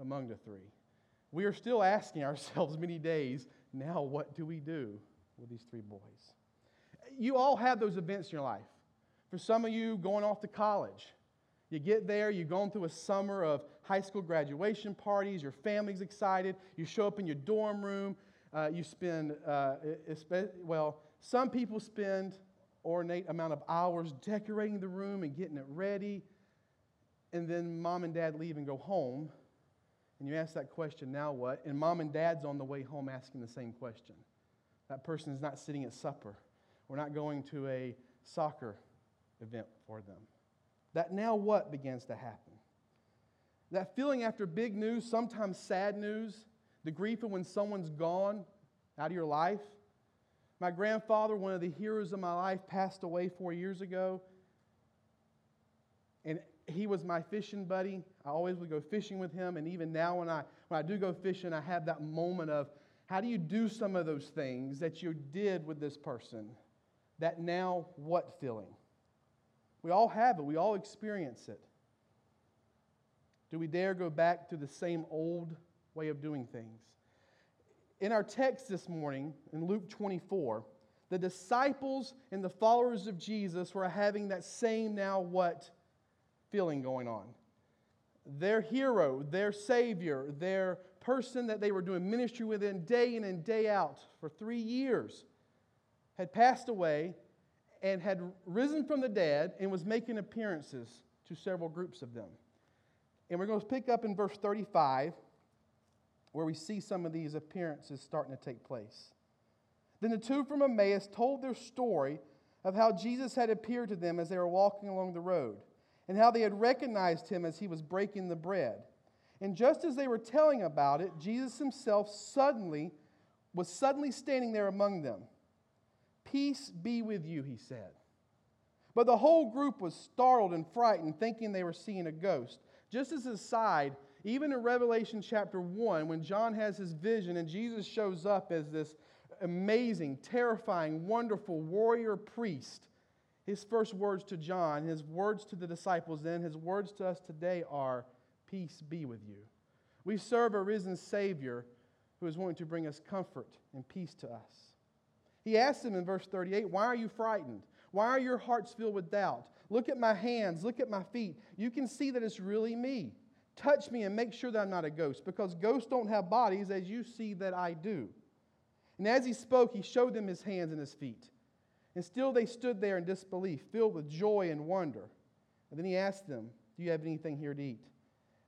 among the three. We are still asking ourselves many days, now what do we do with these three boys? You all have those events in your life. For some of you, going off to college, you get there, you've gone through a summer of high school graduation parties, your family's excited, you show up in your dorm room, uh, you spend, uh, well, some people spend ornate amount of hours decorating the room and getting it ready, and then mom and dad leave and go home, and you ask that question, now what? And mom and dad's on the way home asking the same question. That person is not sitting at supper. We're not going to a soccer event for them. That now what begins to happen? That feeling after big news, sometimes sad news, the grief of when someone's gone out of your life. My grandfather, one of the heroes of my life, passed away four years ago. And he was my fishing buddy. I always would go fishing with him. And even now, when I, when I do go fishing, I have that moment of how do you do some of those things that you did with this person? That now what feeling? We all have it, we all experience it. Do we dare go back to the same old way of doing things? In our text this morning, in Luke 24, the disciples and the followers of Jesus were having that same now what feeling going on. Their hero, their savior, their person that they were doing ministry with in day in and day out for three years had passed away and had risen from the dead and was making appearances to several groups of them. And we're going to pick up in verse 35 where we see some of these appearances starting to take place. Then the two from Emmaus told their story of how Jesus had appeared to them as they were walking along the road, and how they had recognized him as he was breaking the bread. And just as they were telling about it, Jesus himself suddenly was suddenly standing there among them. Peace be with you, he said. But the whole group was startled and frightened, thinking they were seeing a ghost. Just as aside, even in Revelation chapter 1, when John has his vision and Jesus shows up as this amazing, terrifying, wonderful warrior priest, his first words to John, his words to the disciples then, his words to us today are, Peace be with you. We serve a risen Savior who is wanting to bring us comfort and peace to us. He asks them in verse 38, Why are you frightened? Why are your hearts filled with doubt? Look at my hands, look at my feet. You can see that it's really me. Touch me and make sure that I'm not a ghost, because ghosts don't have bodies as you see that I do. And as he spoke, he showed them his hands and his feet. And still they stood there in disbelief, filled with joy and wonder. And then he asked them, Do you have anything here to eat?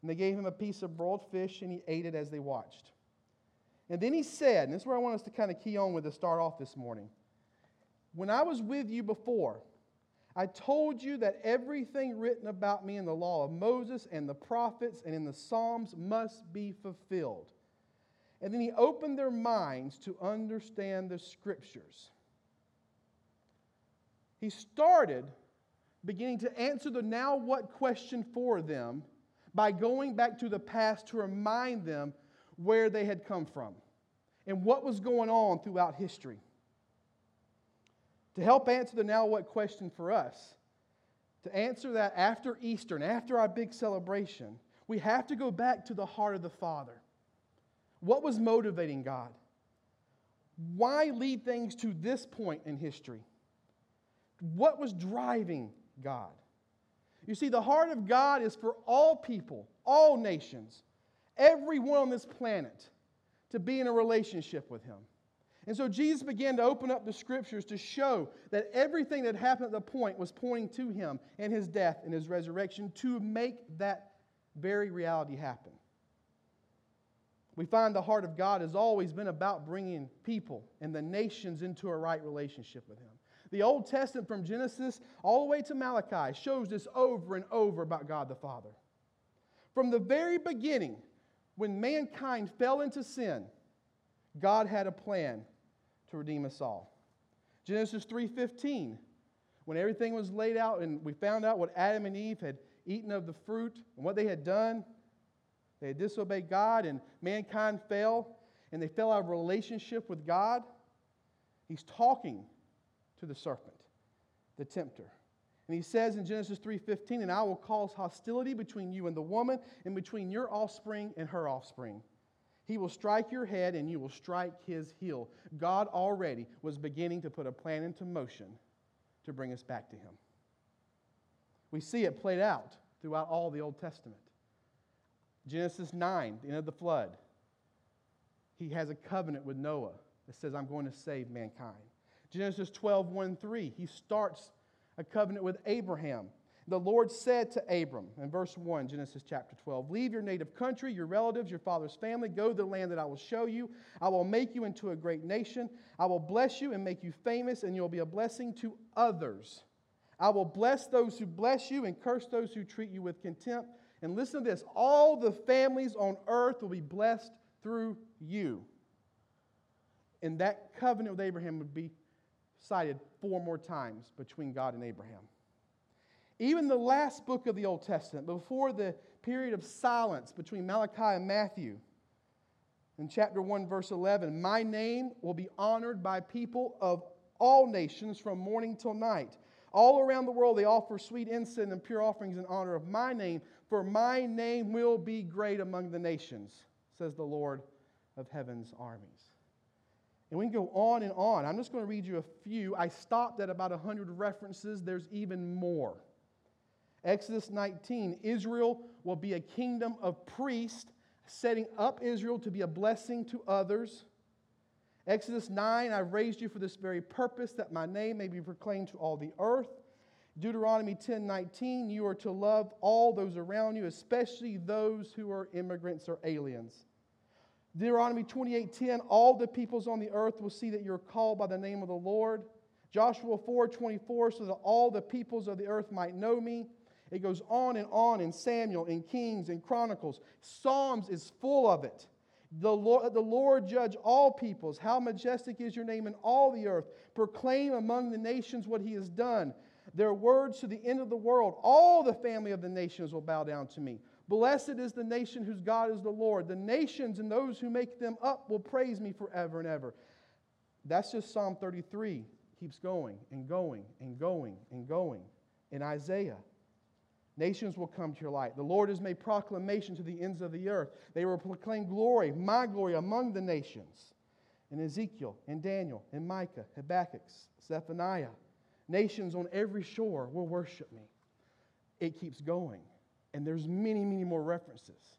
And they gave him a piece of broiled fish, and he ate it as they watched. And then he said, and this is where I want us to kind of key on with to start off this morning. When I was with you before, I told you that everything written about me in the law of Moses and the prophets and in the Psalms must be fulfilled. And then he opened their minds to understand the scriptures. He started beginning to answer the now what question for them by going back to the past to remind them where they had come from and what was going on throughout history. To help answer the now what question for us, to answer that after Easter and after our big celebration, we have to go back to the heart of the Father. What was motivating God? Why lead things to this point in history? What was driving God? You see, the heart of God is for all people, all nations, everyone on this planet to be in a relationship with Him. And so Jesus began to open up the scriptures to show that everything that happened at the point was pointing to Him and His death and His resurrection to make that very reality happen. We find the heart of God has always been about bringing people and the nations into a right relationship with Him. The Old Testament, from Genesis all the way to Malachi, shows this over and over about God the Father. From the very beginning, when mankind fell into sin, God had a plan to redeem us all. Genesis 3:15, when everything was laid out and we found out what Adam and Eve had eaten of the fruit and what they had done, they had disobeyed God and mankind fell and they fell out of relationship with God. He's talking to the serpent, the tempter. And he says in Genesis 3:15, "And I will cause hostility between you and the woman, and between your offspring and her offspring. He will strike your head, and you will strike his heel." God already was beginning to put a plan into motion to bring us back to him. We see it played out throughout all the Old Testament. Genesis 9, the end of the flood. He has a covenant with Noah that says, I'm going to save mankind. Genesis 12, 1 3, he starts a covenant with Abraham. The Lord said to Abram in verse 1, Genesis chapter 12, Leave your native country, your relatives, your father's family, go to the land that I will show you. I will make you into a great nation. I will bless you and make you famous, and you'll be a blessing to others. I will bless those who bless you and curse those who treat you with contempt. And listen to this all the families on earth will be blessed through you. And that covenant with Abraham would be cited four more times between God and Abraham. Even the last book of the Old Testament, before the period of silence between Malachi and Matthew, in chapter 1, verse 11, my name will be honored by people of all nations from morning till night. All around the world, they offer sweet incense and pure offerings in honor of my name, for my name will be great among the nations, says the Lord of heaven's armies. And we can go on and on. I'm just going to read you a few. I stopped at about 100 references, there's even more. Exodus 19 Israel will be a kingdom of priests, setting up Israel to be a blessing to others. Exodus 9 I've raised you for this very purpose, that my name may be proclaimed to all the earth. Deuteronomy 10 19, you are to love all those around you, especially those who are immigrants or aliens. Deuteronomy 28:10, all the peoples on the earth will see that you're called by the name of the Lord. Joshua 4:24, so that all the peoples of the earth might know me. It goes on and on in Samuel, in Kings, in Chronicles. Psalms is full of it. The Lord, the Lord judge all peoples. How majestic is your name in all the earth. Proclaim among the nations what he has done. Their words to the end of the world. All the family of the nations will bow down to me. Blessed is the nation whose God is the Lord. The nations and those who make them up will praise me forever and ever. That's just Psalm 33. Keeps going and going and going and going. In Isaiah, nations will come to your light. The Lord has made proclamation to the ends of the earth. They will proclaim glory, my glory, among the nations. In Ezekiel, in Daniel, in Micah, Habakkuk, Zephaniah, nations on every shore will worship me. It keeps going. And there's many, many more references.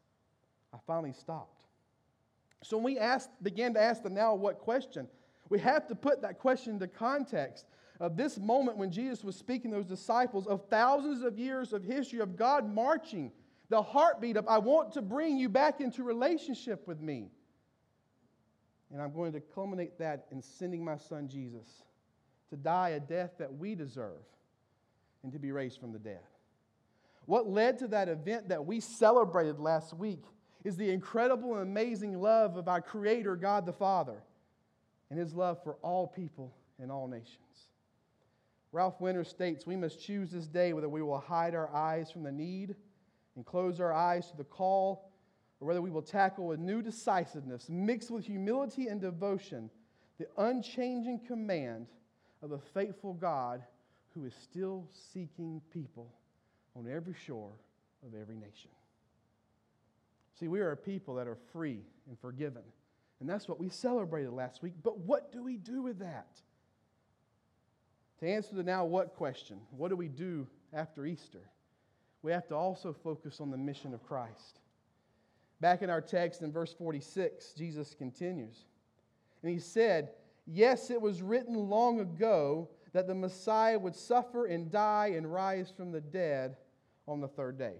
I finally stopped. So when we asked, began to ask the now what question, we have to put that question into context of this moment when Jesus was speaking to those disciples of thousands of years of history of God marching, the heartbeat of, I want to bring you back into relationship with me. And I'm going to culminate that in sending my son Jesus to die a death that we deserve and to be raised from the dead. What led to that event that we celebrated last week is the incredible and amazing love of our Creator, God the Father, and His love for all people and all nations. Ralph Winter states we must choose this day whether we will hide our eyes from the need and close our eyes to the call, or whether we will tackle with new decisiveness, mixed with humility and devotion, the unchanging command of a faithful God who is still seeking people on every shore of every nation. See, we are a people that are free and forgiven. And that's what we celebrated last week. But what do we do with that? To answer the now what question, what do we do after Easter? We have to also focus on the mission of Christ. Back in our text in verse 46, Jesus continues. And he said, Yes, it was written long ago that the Messiah would suffer and die and rise from the dead on the third day.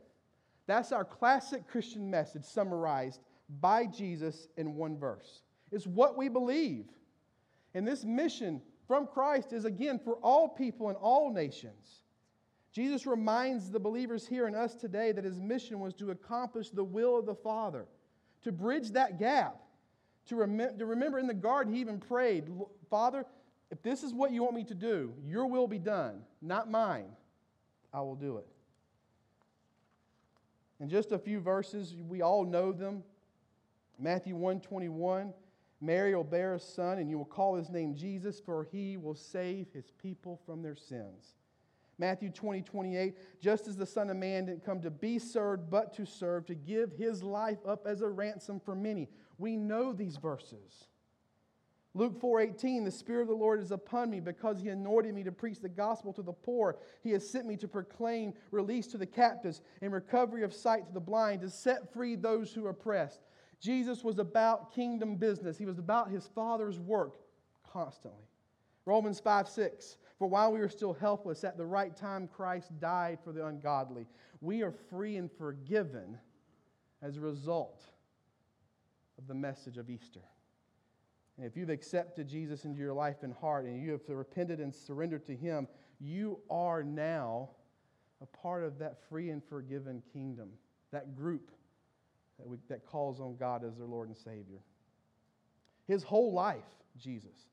That's our classic Christian message summarized by Jesus in one verse. It's what we believe. And this mission from Christ is again for all people and all nations. Jesus reminds the believers here and us today that his mission was to accomplish the will of the Father, to bridge that gap. To, rem- to remember in the garden, he even prayed, Father, if this is what you want me to do, your will be done, not mine. I will do it. In just a few verses, we all know them. Matthew 121, Mary will bear a son, and you will call his name Jesus, for he will save his people from their sins. Matthew 20, 28, just as the Son of Man didn't come to be served, but to serve, to give his life up as a ransom for many. We know these verses. Luke 4:18 The spirit of the Lord is upon me because he anointed me to preach the gospel to the poor. He has sent me to proclaim release to the captives and recovery of sight to the blind, to set free those who are oppressed. Jesus was about kingdom business. He was about his father's work constantly. Romans 5 6. For while we were still helpless, at the right time Christ died for the ungodly. We are free and forgiven as a result of the message of Easter. And if you've accepted Jesus into your life and heart and you have repented and surrendered to Him, you are now a part of that free and forgiven kingdom, that group that, we, that calls on God as their Lord and Savior. His whole life, Jesus,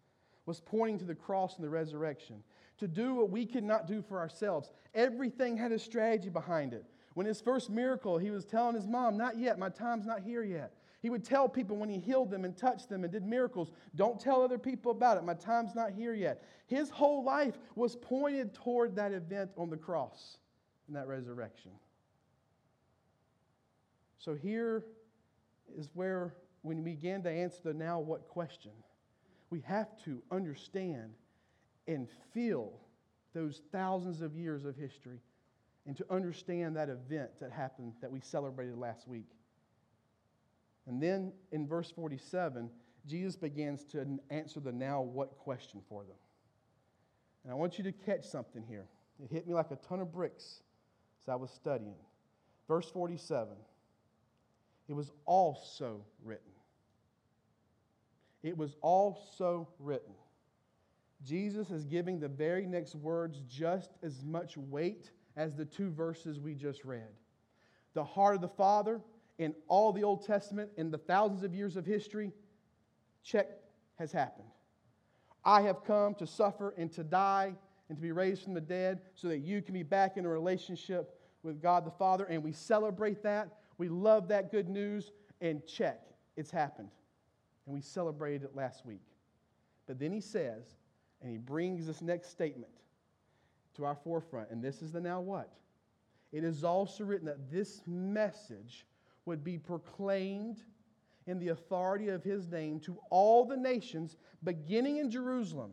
was pointing to the cross and the resurrection, to do what we could not do for ourselves. Everything had a strategy behind it. When his first miracle, he was telling his mom, Not yet, my time's not here yet. He would tell people when he healed them and touched them and did miracles, don't tell other people about it. My time's not here yet. His whole life was pointed toward that event on the cross and that resurrection. So here is where, when we begin to answer the now what question, we have to understand and feel those thousands of years of history and to understand that event that happened that we celebrated last week. And then in verse 47, Jesus begins to answer the now what question for them. And I want you to catch something here. It hit me like a ton of bricks as I was studying. Verse 47 it was also written. It was also written. Jesus is giving the very next words just as much weight as the two verses we just read. The heart of the Father in all the Old Testament, in the thousands of years of history, check has happened. I have come to suffer and to die and to be raised from the dead so that you can be back in a relationship with God the Father. And we celebrate that. We love that good news. And check, it's happened. And we celebrated it last week. But then he says, and he brings this next statement to our forefront. And this is the now what? It is also written that this message would be proclaimed in the authority of his name to all the nations, beginning in Jerusalem.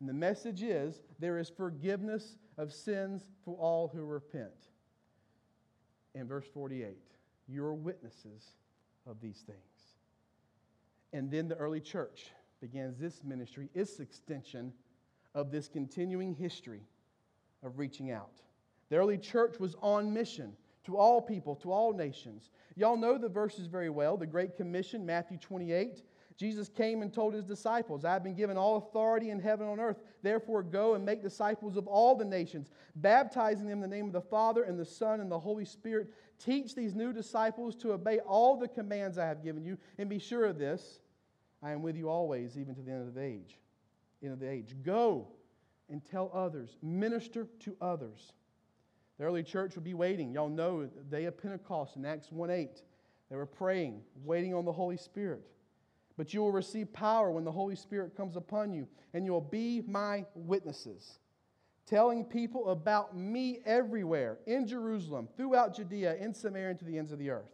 And the message is there is forgiveness of sins for all who repent. In verse 48, you're witnesses of these things. And then the early church begins this ministry, its extension of this continuing history of reaching out. The early church was on mission to all people, to all nations. Y'all know the verses very well. The Great Commission, Matthew 28. Jesus came and told his disciples, I have been given all authority in heaven and on earth. Therefore, go and make disciples of all the nations, baptizing them in the name of the Father and the Son and the Holy Spirit. Teach these new disciples to obey all the commands I have given you, and be sure of this I am with you always, even to the end of the age. End of the age. Go and tell others, minister to others. The early church would be waiting. Y'all know the day of Pentecost in Acts 1 8. They were praying, waiting on the Holy Spirit. But you will receive power when the Holy Spirit comes upon you, and you will be my witnesses, telling people about me everywhere in Jerusalem, throughout Judea, in Samaria, and to the ends of the earth.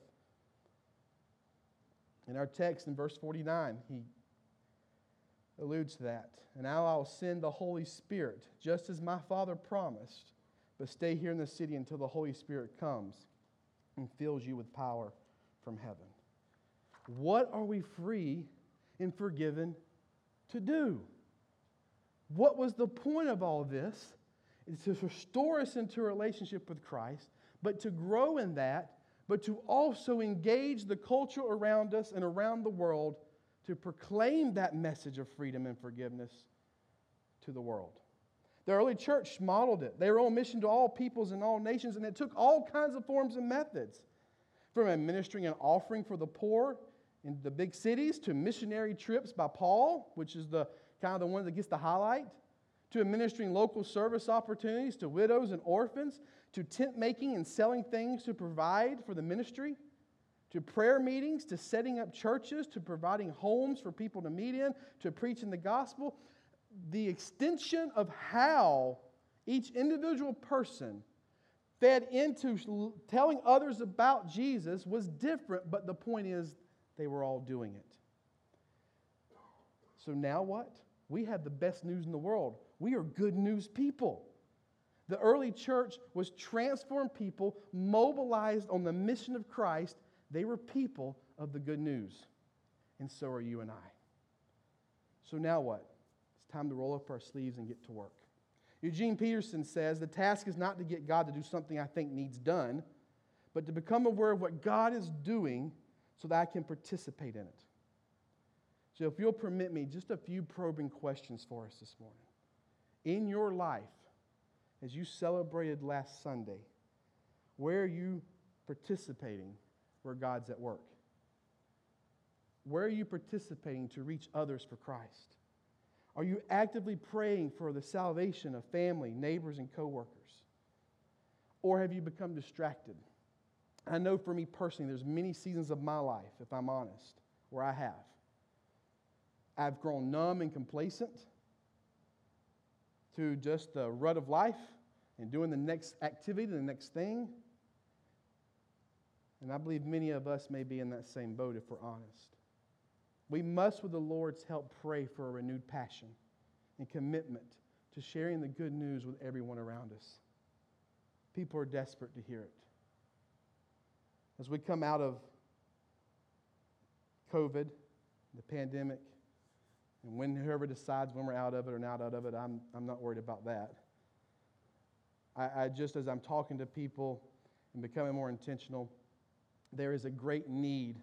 In our text in verse 49, he alludes to that. And now I'll send the Holy Spirit, just as my Father promised but stay here in the city until the Holy Spirit comes and fills you with power from heaven. What are we free and forgiven to do? What was the point of all this? It's to restore us into a relationship with Christ, but to grow in that, but to also engage the culture around us and around the world to proclaim that message of freedom and forgiveness to the world. The early church modeled it. They were on mission to all peoples and all nations, and it took all kinds of forms and methods from administering an offering for the poor in the big cities to missionary trips by Paul, which is the kind of the one that gets the highlight, to administering local service opportunities to widows and orphans, to tent making and selling things to provide for the ministry, to prayer meetings, to setting up churches, to providing homes for people to meet in, to preaching the gospel the extension of how Each individual person fed into telling others about Jesus was different, but the point is they were all doing it. So now what? We have the best news in the world. We are good news people. The early church was transformed people, mobilized on the mission of Christ. They were people of the good news. And so are you and I. So now what? Time to roll up our sleeves and get to work. Eugene Peterson says the task is not to get God to do something I think needs done, but to become aware of what God is doing so that I can participate in it. So, if you'll permit me, just a few probing questions for us this morning. In your life, as you celebrated last Sunday, where are you participating where God's at work? Where are you participating to reach others for Christ? Are you actively praying for the salvation of family, neighbors, and coworkers? Or have you become distracted? I know for me personally, there's many seasons of my life, if I'm honest, where I have. I've grown numb and complacent to just the rut of life and doing the next activity, the next thing. And I believe many of us may be in that same boat if we're honest. We must, with the Lord's help, pray for a renewed passion and commitment to sharing the good news with everyone around us. People are desperate to hear it. As we come out of COVID, the pandemic, and when whoever decides when we're out of it or not out of it, I'm, I'm not worried about that. I, I just, as I'm talking to people and becoming more intentional, there is a great need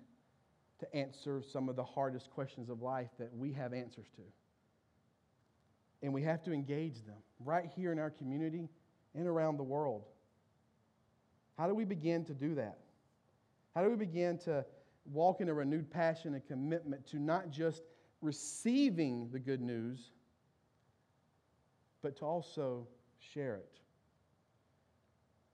to answer some of the hardest questions of life that we have answers to. And we have to engage them right here in our community and around the world. How do we begin to do that? How do we begin to walk in a renewed passion and commitment to not just receiving the good news, but to also share it?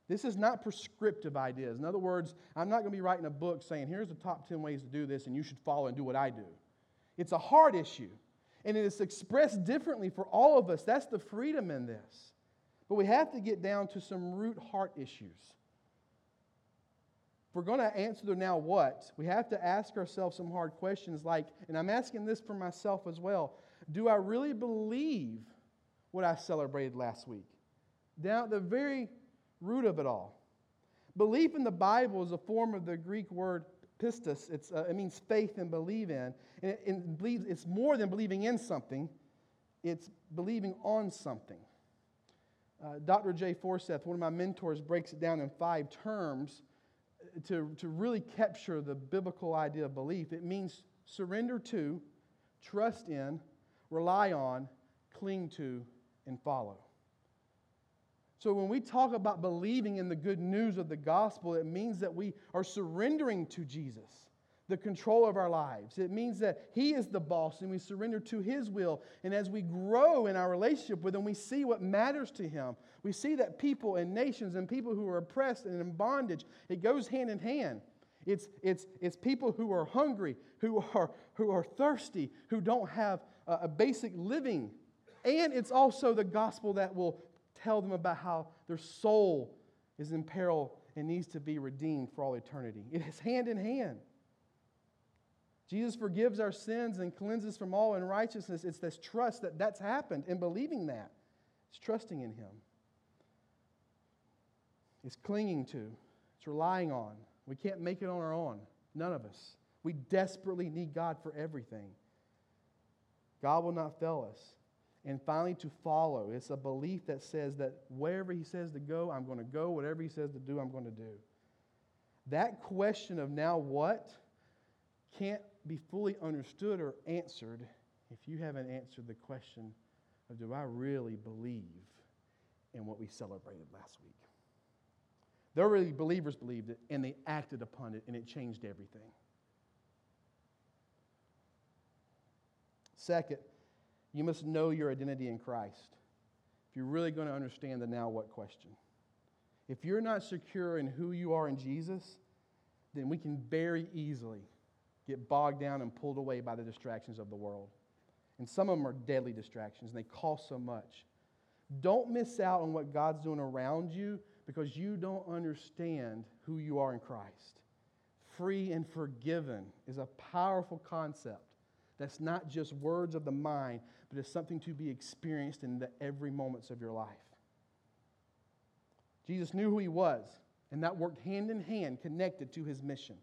This is not prescriptive ideas. In other words, I'm not going to be writing a book saying, here's the top 10 ways to do this, and you should follow and do what I do. It's a hard issue, and it is expressed differently for all of us. That's the freedom in this. But we have to get down to some root heart issues. If we're going to answer the now what, we have to ask ourselves some hard questions like, and I'm asking this for myself as well do I really believe what I celebrated last week? Down at the very root of it all. Belief in the Bible is a form of the Greek word pistis. It's, uh, it means faith and believe in. And it, it believes, it's more than believing in something, it's believing on something. Uh, Dr. Jay Forsyth, one of my mentors, breaks it down in five terms to, to really capture the biblical idea of belief. It means surrender to, trust in, rely on, cling to, and follow. So, when we talk about believing in the good news of the gospel, it means that we are surrendering to Jesus the control of our lives. It means that He is the boss and we surrender to His will. And as we grow in our relationship with Him, we see what matters to Him. We see that people and nations and people who are oppressed and in bondage, it goes hand in hand. It's, it's, it's people who are hungry, who are, who are thirsty, who don't have a, a basic living. And it's also the gospel that will tell them about how their soul is in peril and needs to be redeemed for all eternity. It is hand in hand. Jesus forgives our sins and cleanses from all unrighteousness. It's this trust that that's happened and believing that. It's trusting in Him. It's clinging to. It's relying on. We can't make it on our own. None of us. We desperately need God for everything. God will not fail us and finally to follow. It's a belief that says that wherever he says to go, I'm going to go. Whatever he says to do, I'm going to do. That question of now what can't be fully understood or answered if you haven't answered the question of do I really believe in what we celebrated last week? The early believers believed it and they acted upon it and it changed everything. Second, you must know your identity in Christ if you're really going to understand the now what question. If you're not secure in who you are in Jesus, then we can very easily get bogged down and pulled away by the distractions of the world. And some of them are deadly distractions, and they cost so much. Don't miss out on what God's doing around you because you don't understand who you are in Christ. Free and forgiven is a powerful concept that's not just words of the mind, but it's something to be experienced in the every moments of your life. Jesus knew who he was, and that worked hand in hand, connected to his mission.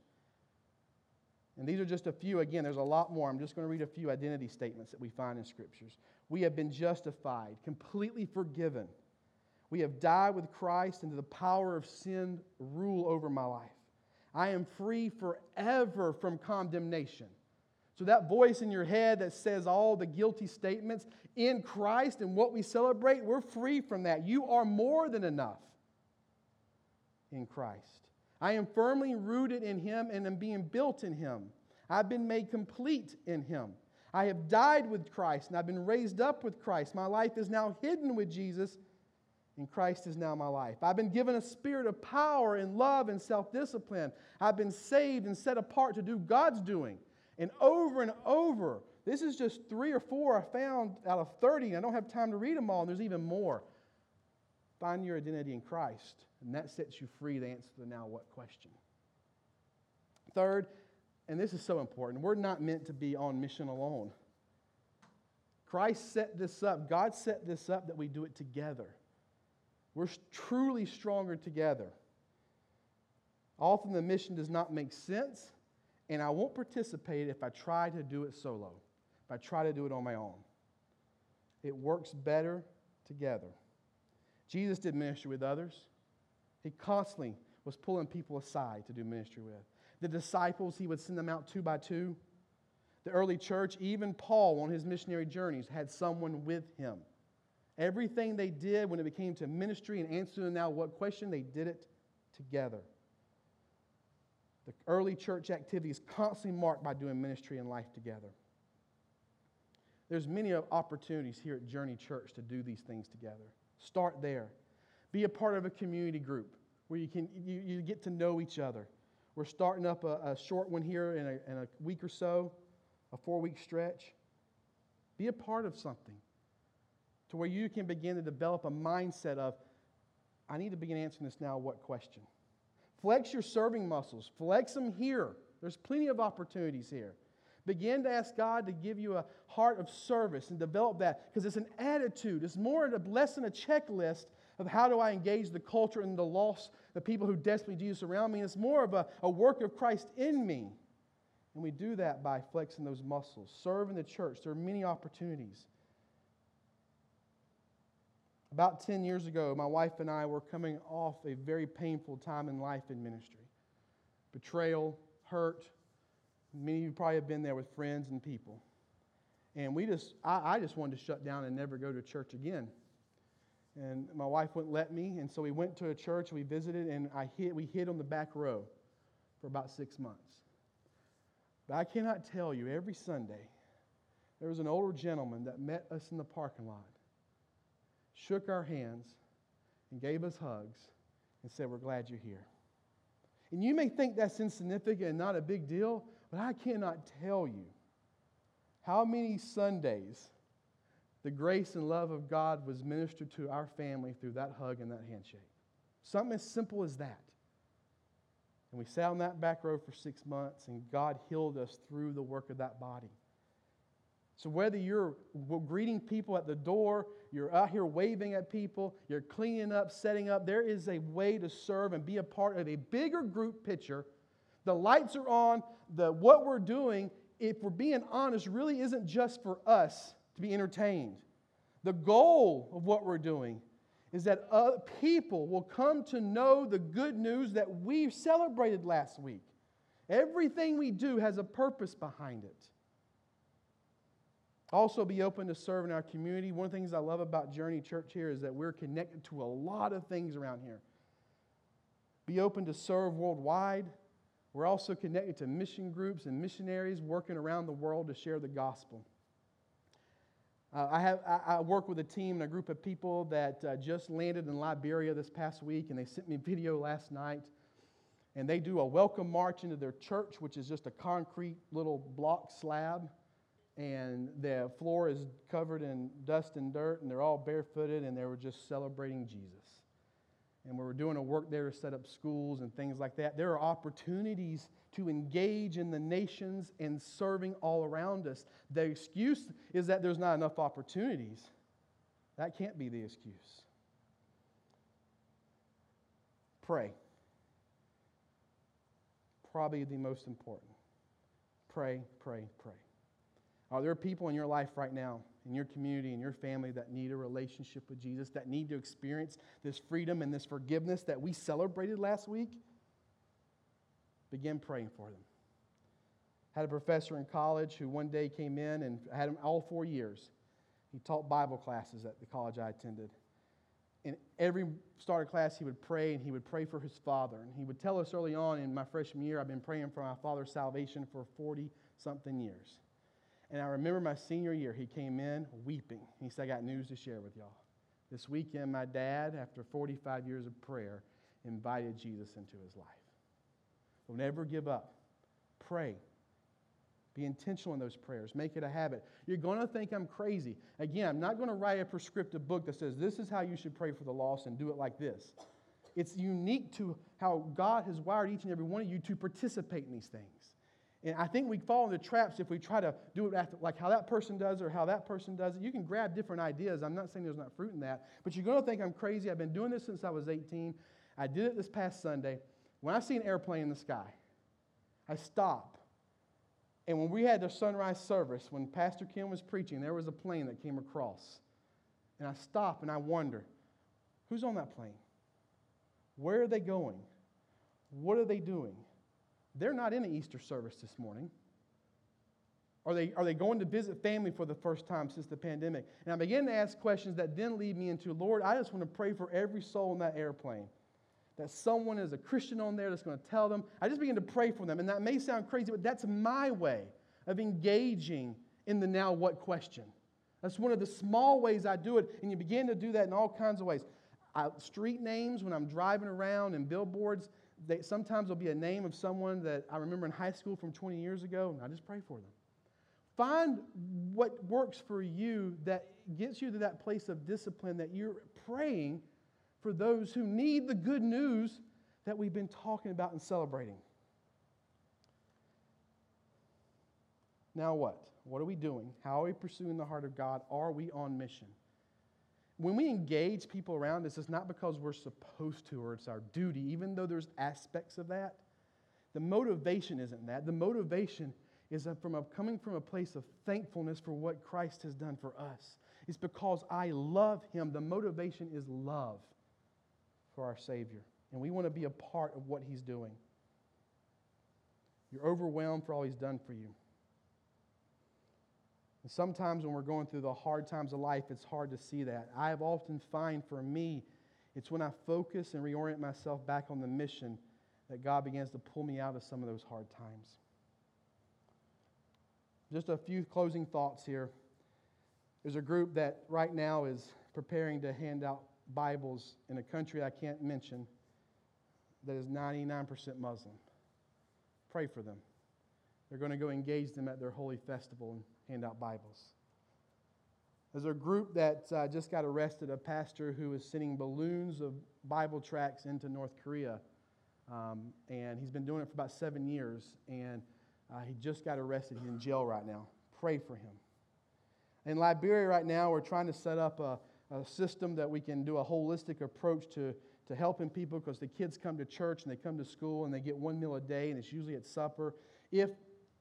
And these are just a few. Again, there's a lot more. I'm just going to read a few identity statements that we find in scriptures. We have been justified, completely forgiven. We have died with Christ, and the power of sin rule over my life. I am free forever from condemnation. So, that voice in your head that says all the guilty statements in Christ and what we celebrate, we're free from that. You are more than enough in Christ. I am firmly rooted in Him and am being built in Him. I've been made complete in Him. I have died with Christ and I've been raised up with Christ. My life is now hidden with Jesus, and Christ is now my life. I've been given a spirit of power and love and self discipline. I've been saved and set apart to do God's doing. And over and over, this is just three or four I found out of 30. I don't have time to read them all, and there's even more. Find your identity in Christ, and that sets you free to answer the now what question. Third, and this is so important, we're not meant to be on mission alone. Christ set this up, God set this up that we do it together. We're truly stronger together. Often the mission does not make sense, and I won't participate if I try to do it solo, if I try to do it on my own. It works better together. Jesus did ministry with others. He constantly was pulling people aside to do ministry with. The disciples, he would send them out two by two. The early church, even Paul on his missionary journeys, had someone with him. Everything they did when it came to ministry and answering now what question, they did it together. The early church activity is constantly marked by doing ministry and life together. There's many opportunities here at Journey Church to do these things together. Start there. Be a part of a community group where you can you, you get to know each other. We're starting up a, a short one here in a, in a week or so, a four week stretch. Be a part of something to where you can begin to develop a mindset of, I need to begin answering this now, what question? Flex your serving muscles, flex them here. There's plenty of opportunities here. Begin to ask God to give you a heart of service and develop that because it's an attitude. It's more less than a checklist of how do I engage the culture and the lost, the people who desperately need Jesus around me. It's more of a, a work of Christ in me. And we do that by flexing those muscles. Serve in the church. There are many opportunities. About 10 years ago, my wife and I were coming off a very painful time in life in ministry betrayal, hurt. Many of you probably have been there with friends and people. And we just, I, I just wanted to shut down and never go to church again. And my wife wouldn't let me, and so we went to a church, we visited, and I hid, we hid on the back row for about six months. But I cannot tell you, every Sunday, there was an older gentleman that met us in the parking lot shook our hands, and gave us hugs and said, We're glad you're here. And you may think that's insignificant and not a big deal, but I cannot tell you how many Sundays the grace and love of God was ministered to our family through that hug and that handshake. Something as simple as that. And we sat on that back row for six months, and God healed us through the work of that body. So, whether you're greeting people at the door, you're out here waving at people, you're cleaning up, setting up, there is a way to serve and be a part of a bigger group picture. The lights are on, the, what we're doing, if we're being honest, really isn't just for us to be entertained. The goal of what we're doing is that people will come to know the good news that we celebrated last week. Everything we do has a purpose behind it. Also, be open to serve in our community. One of the things I love about Journey Church here is that we're connected to a lot of things around here. Be open to serve worldwide. We're also connected to mission groups and missionaries working around the world to share the gospel. Uh, I, have, I, I, work with a team and a group of people that uh, just landed in Liberia this past week, and they sent me a video last night. And they do a welcome march into their church, which is just a concrete little block slab and the floor is covered in dust and dirt, and they're all barefooted, and they were just celebrating Jesus. And we were doing a work there to set up schools and things like that. There are opportunities to engage in the nations and serving all around us. The excuse is that there's not enough opportunities. That can't be the excuse. Pray. Probably the most important. Pray, pray, pray. Oh, are there people in your life right now, in your community, in your family, that need a relationship with Jesus, that need to experience this freedom and this forgiveness that we celebrated last week? Begin praying for them. Had a professor in college who one day came in and had him all four years. He taught Bible classes at the college I attended. And every start of class, he would pray and he would pray for his father. And he would tell us early on in my freshman year, I've been praying for my father's salvation for 40 something years. And I remember my senior year, he came in weeping. He said, I got news to share with y'all. This weekend, my dad, after 45 years of prayer, invited Jesus into his life. We'll never give up. Pray. Be intentional in those prayers. Make it a habit. You're going to think I'm crazy. Again, I'm not going to write a prescriptive book that says this is how you should pray for the lost and do it like this. It's unique to how God has wired each and every one of you to participate in these things. And I think we fall into traps if we try to do it after, like how that person does or how that person does it. You can grab different ideas. I'm not saying there's not fruit in that, but you're going to think I'm crazy. I've been doing this since I was 18. I did it this past Sunday. When I see an airplane in the sky, I stop. And when we had the sunrise service, when Pastor Kim was preaching, there was a plane that came across. And I stop and I wonder who's on that plane? Where are they going? What are they doing? They're not in an Easter service this morning. Are they, are they going to visit family for the first time since the pandemic? And I begin to ask questions that then lead me into Lord, I just want to pray for every soul in that airplane. That someone is a Christian on there that's going to tell them. I just begin to pray for them. And that may sound crazy, but that's my way of engaging in the now what question. That's one of the small ways I do it. And you begin to do that in all kinds of ways. I, street names when I'm driving around and billboards, they, sometimes there'll be a name of someone that I remember in high school from 20 years ago, and I just pray for them. Find what works for you that gets you to that place of discipline that you're praying for those who need the good news that we've been talking about and celebrating. Now, what? What are we doing? How are we pursuing the heart of God? Are we on mission? When we engage people around us, it's not because we're supposed to or it's our duty, even though there's aspects of that. The motivation isn't that. The motivation is from a, coming from a place of thankfulness for what Christ has done for us. It's because I love him. The motivation is love for our Savior. And we want to be a part of what he's doing. You're overwhelmed for all he's done for you. And sometimes when we're going through the hard times of life, it's hard to see that. I have often find for me, it's when I focus and reorient myself back on the mission that God begins to pull me out of some of those hard times. Just a few closing thoughts here. There's a group that right now is preparing to hand out Bibles in a country I can't mention that is 99% Muslim. Pray for them. They're going to go engage them at their holy festival hand out Bibles. There's a group that uh, just got arrested, a pastor who was sending balloons of Bible tracts into North Korea. Um, and he's been doing it for about seven years. And uh, he just got arrested. He's in jail right now. Pray for him. In Liberia right now, we're trying to set up a, a system that we can do a holistic approach to, to helping people because the kids come to church and they come to school and they get one meal a day, and it's usually at supper. If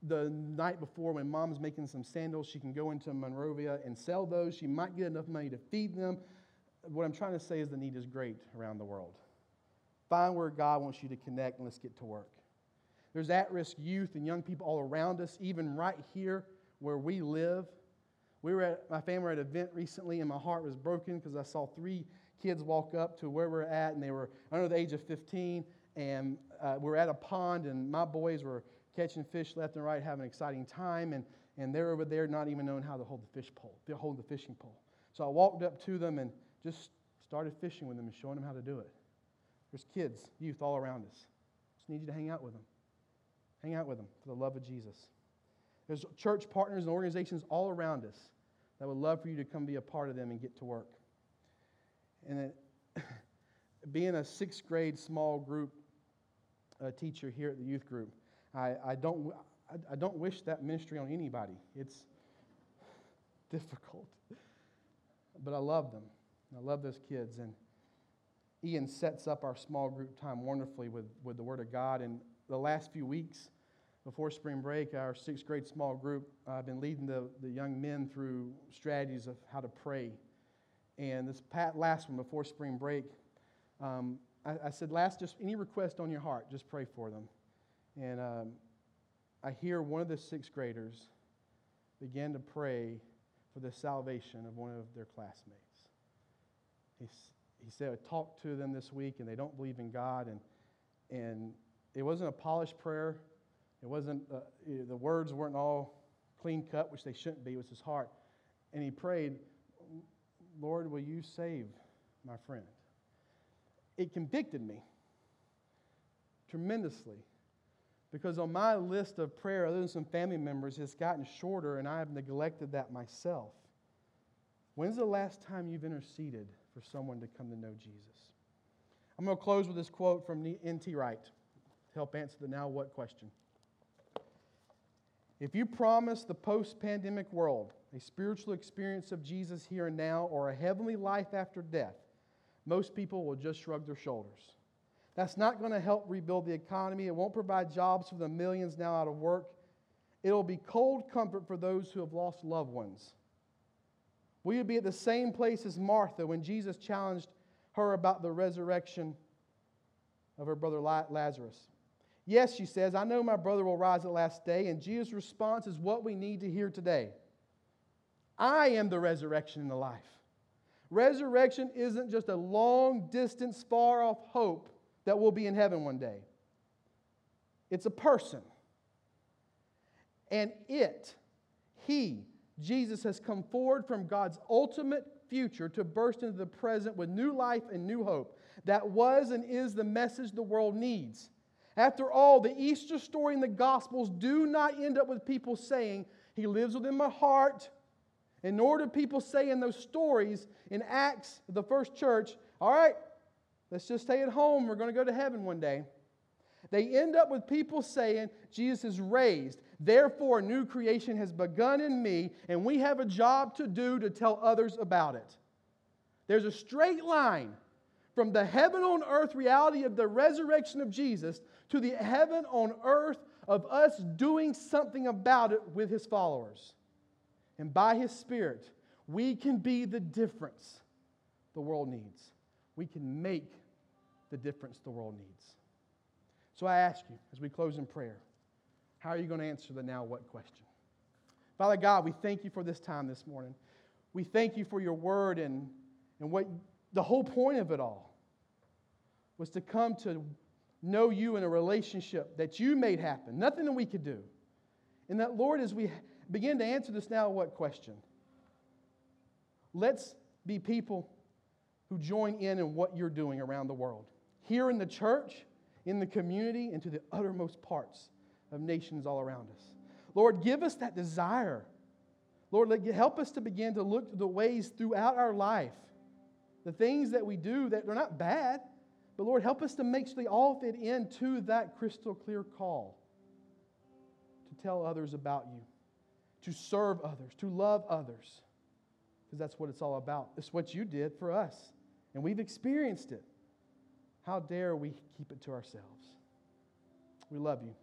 the night before when mom's making some sandals, she can go into Monrovia and sell those. She might get enough money to feed them. What I'm trying to say is the need is great around the world. Find where God wants you to connect and let's get to work. There's at risk youth and young people all around us, even right here where we live. We were at, my family were at an event recently, and my heart was broken because I saw three kids walk up to where we're at, and they were under the age of 15, and uh, we're at a pond, and my boys were catching fish left and right, having an exciting time, and, and they're over there not even knowing how to hold the fish pole, they hold the fishing pole. So I walked up to them and just started fishing with them and showing them how to do it. There's kids, youth all around us. Just need you to hang out with them. Hang out with them for the love of Jesus. There's church partners and organizations all around us that would love for you to come be a part of them and get to work. And then, being a sixth grade small group uh, teacher here at the youth group, I, I, don't, I, I don't wish that ministry on anybody. It's difficult. But I love them. I love those kids. And Ian sets up our small group time wonderfully with, with the Word of God. And the last few weeks before spring break, our sixth grade small group, I've been leading the, the young men through strategies of how to pray. And this last one before spring break, um, I, I, said, last, just any request on your heart, just pray for them. And um, I hear one of the sixth graders begin to pray for the salvation of one of their classmates. He's, he said, I talked to them this week and they don't believe in God. And, and it wasn't a polished prayer. It wasn't, uh, the words weren't all clean cut, which they shouldn't be. It was his heart. And he prayed, Lord, will you save my friend? It convicted me tremendously because on my list of prayer, other than some family members, it's gotten shorter and I have neglected that myself. When's the last time you've interceded for someone to come to know Jesus? I'm going to close with this quote from N.T. Wright to help answer the now what question. If you promise the post pandemic world a spiritual experience of Jesus here and now or a heavenly life after death, most people will just shrug their shoulders. That's not going to help rebuild the economy. It won't provide jobs for the millions now out of work. It'll be cold comfort for those who have lost loved ones. Will you be at the same place as Martha when Jesus challenged her about the resurrection of her brother Lazarus? Yes, she says, I know my brother will rise at the last day. And Jesus' response is what we need to hear today I am the resurrection and the life. Resurrection isn't just a long distance, far off hope that we'll be in heaven one day, it's a person. And it, he, Jesus, has come forward from God's ultimate future to burst into the present with new life and new hope. That was and is the message the world needs. After all, the Easter story and the Gospels do not end up with people saying, He lives within my heart. And nor do people say in those stories in Acts, the first church, All right, let's just stay at home. We're going to go to heaven one day. They end up with people saying, Jesus is raised. Therefore, new creation has begun in me, and we have a job to do to tell others about it. There's a straight line from the heaven on earth reality of the resurrection of Jesus to the heaven on earth of us doing something about it with his followers. And by his Spirit, we can be the difference the world needs. We can make the difference the world needs. So I ask you, as we close in prayer, how are you going to answer the now what question? Father God, we thank you for this time this morning. We thank you for your word and, and what the whole point of it all was to come to know you in a relationship that you made happen, nothing that we could do. And that, Lord, as we begin to answer this now what question, let's be people who join in in what you're doing around the world. Here in the church, in the community, and to the uttermost parts of nations all around us. Lord, give us that desire. Lord, help us to begin to look to the ways throughout our life, the things that we do that are not bad, but Lord, help us to make sure they all fit into that crystal clear call to tell others about you, to serve others, to love others, because that's what it's all about. It's what you did for us, and we've experienced it. How dare we keep it to ourselves? We love you.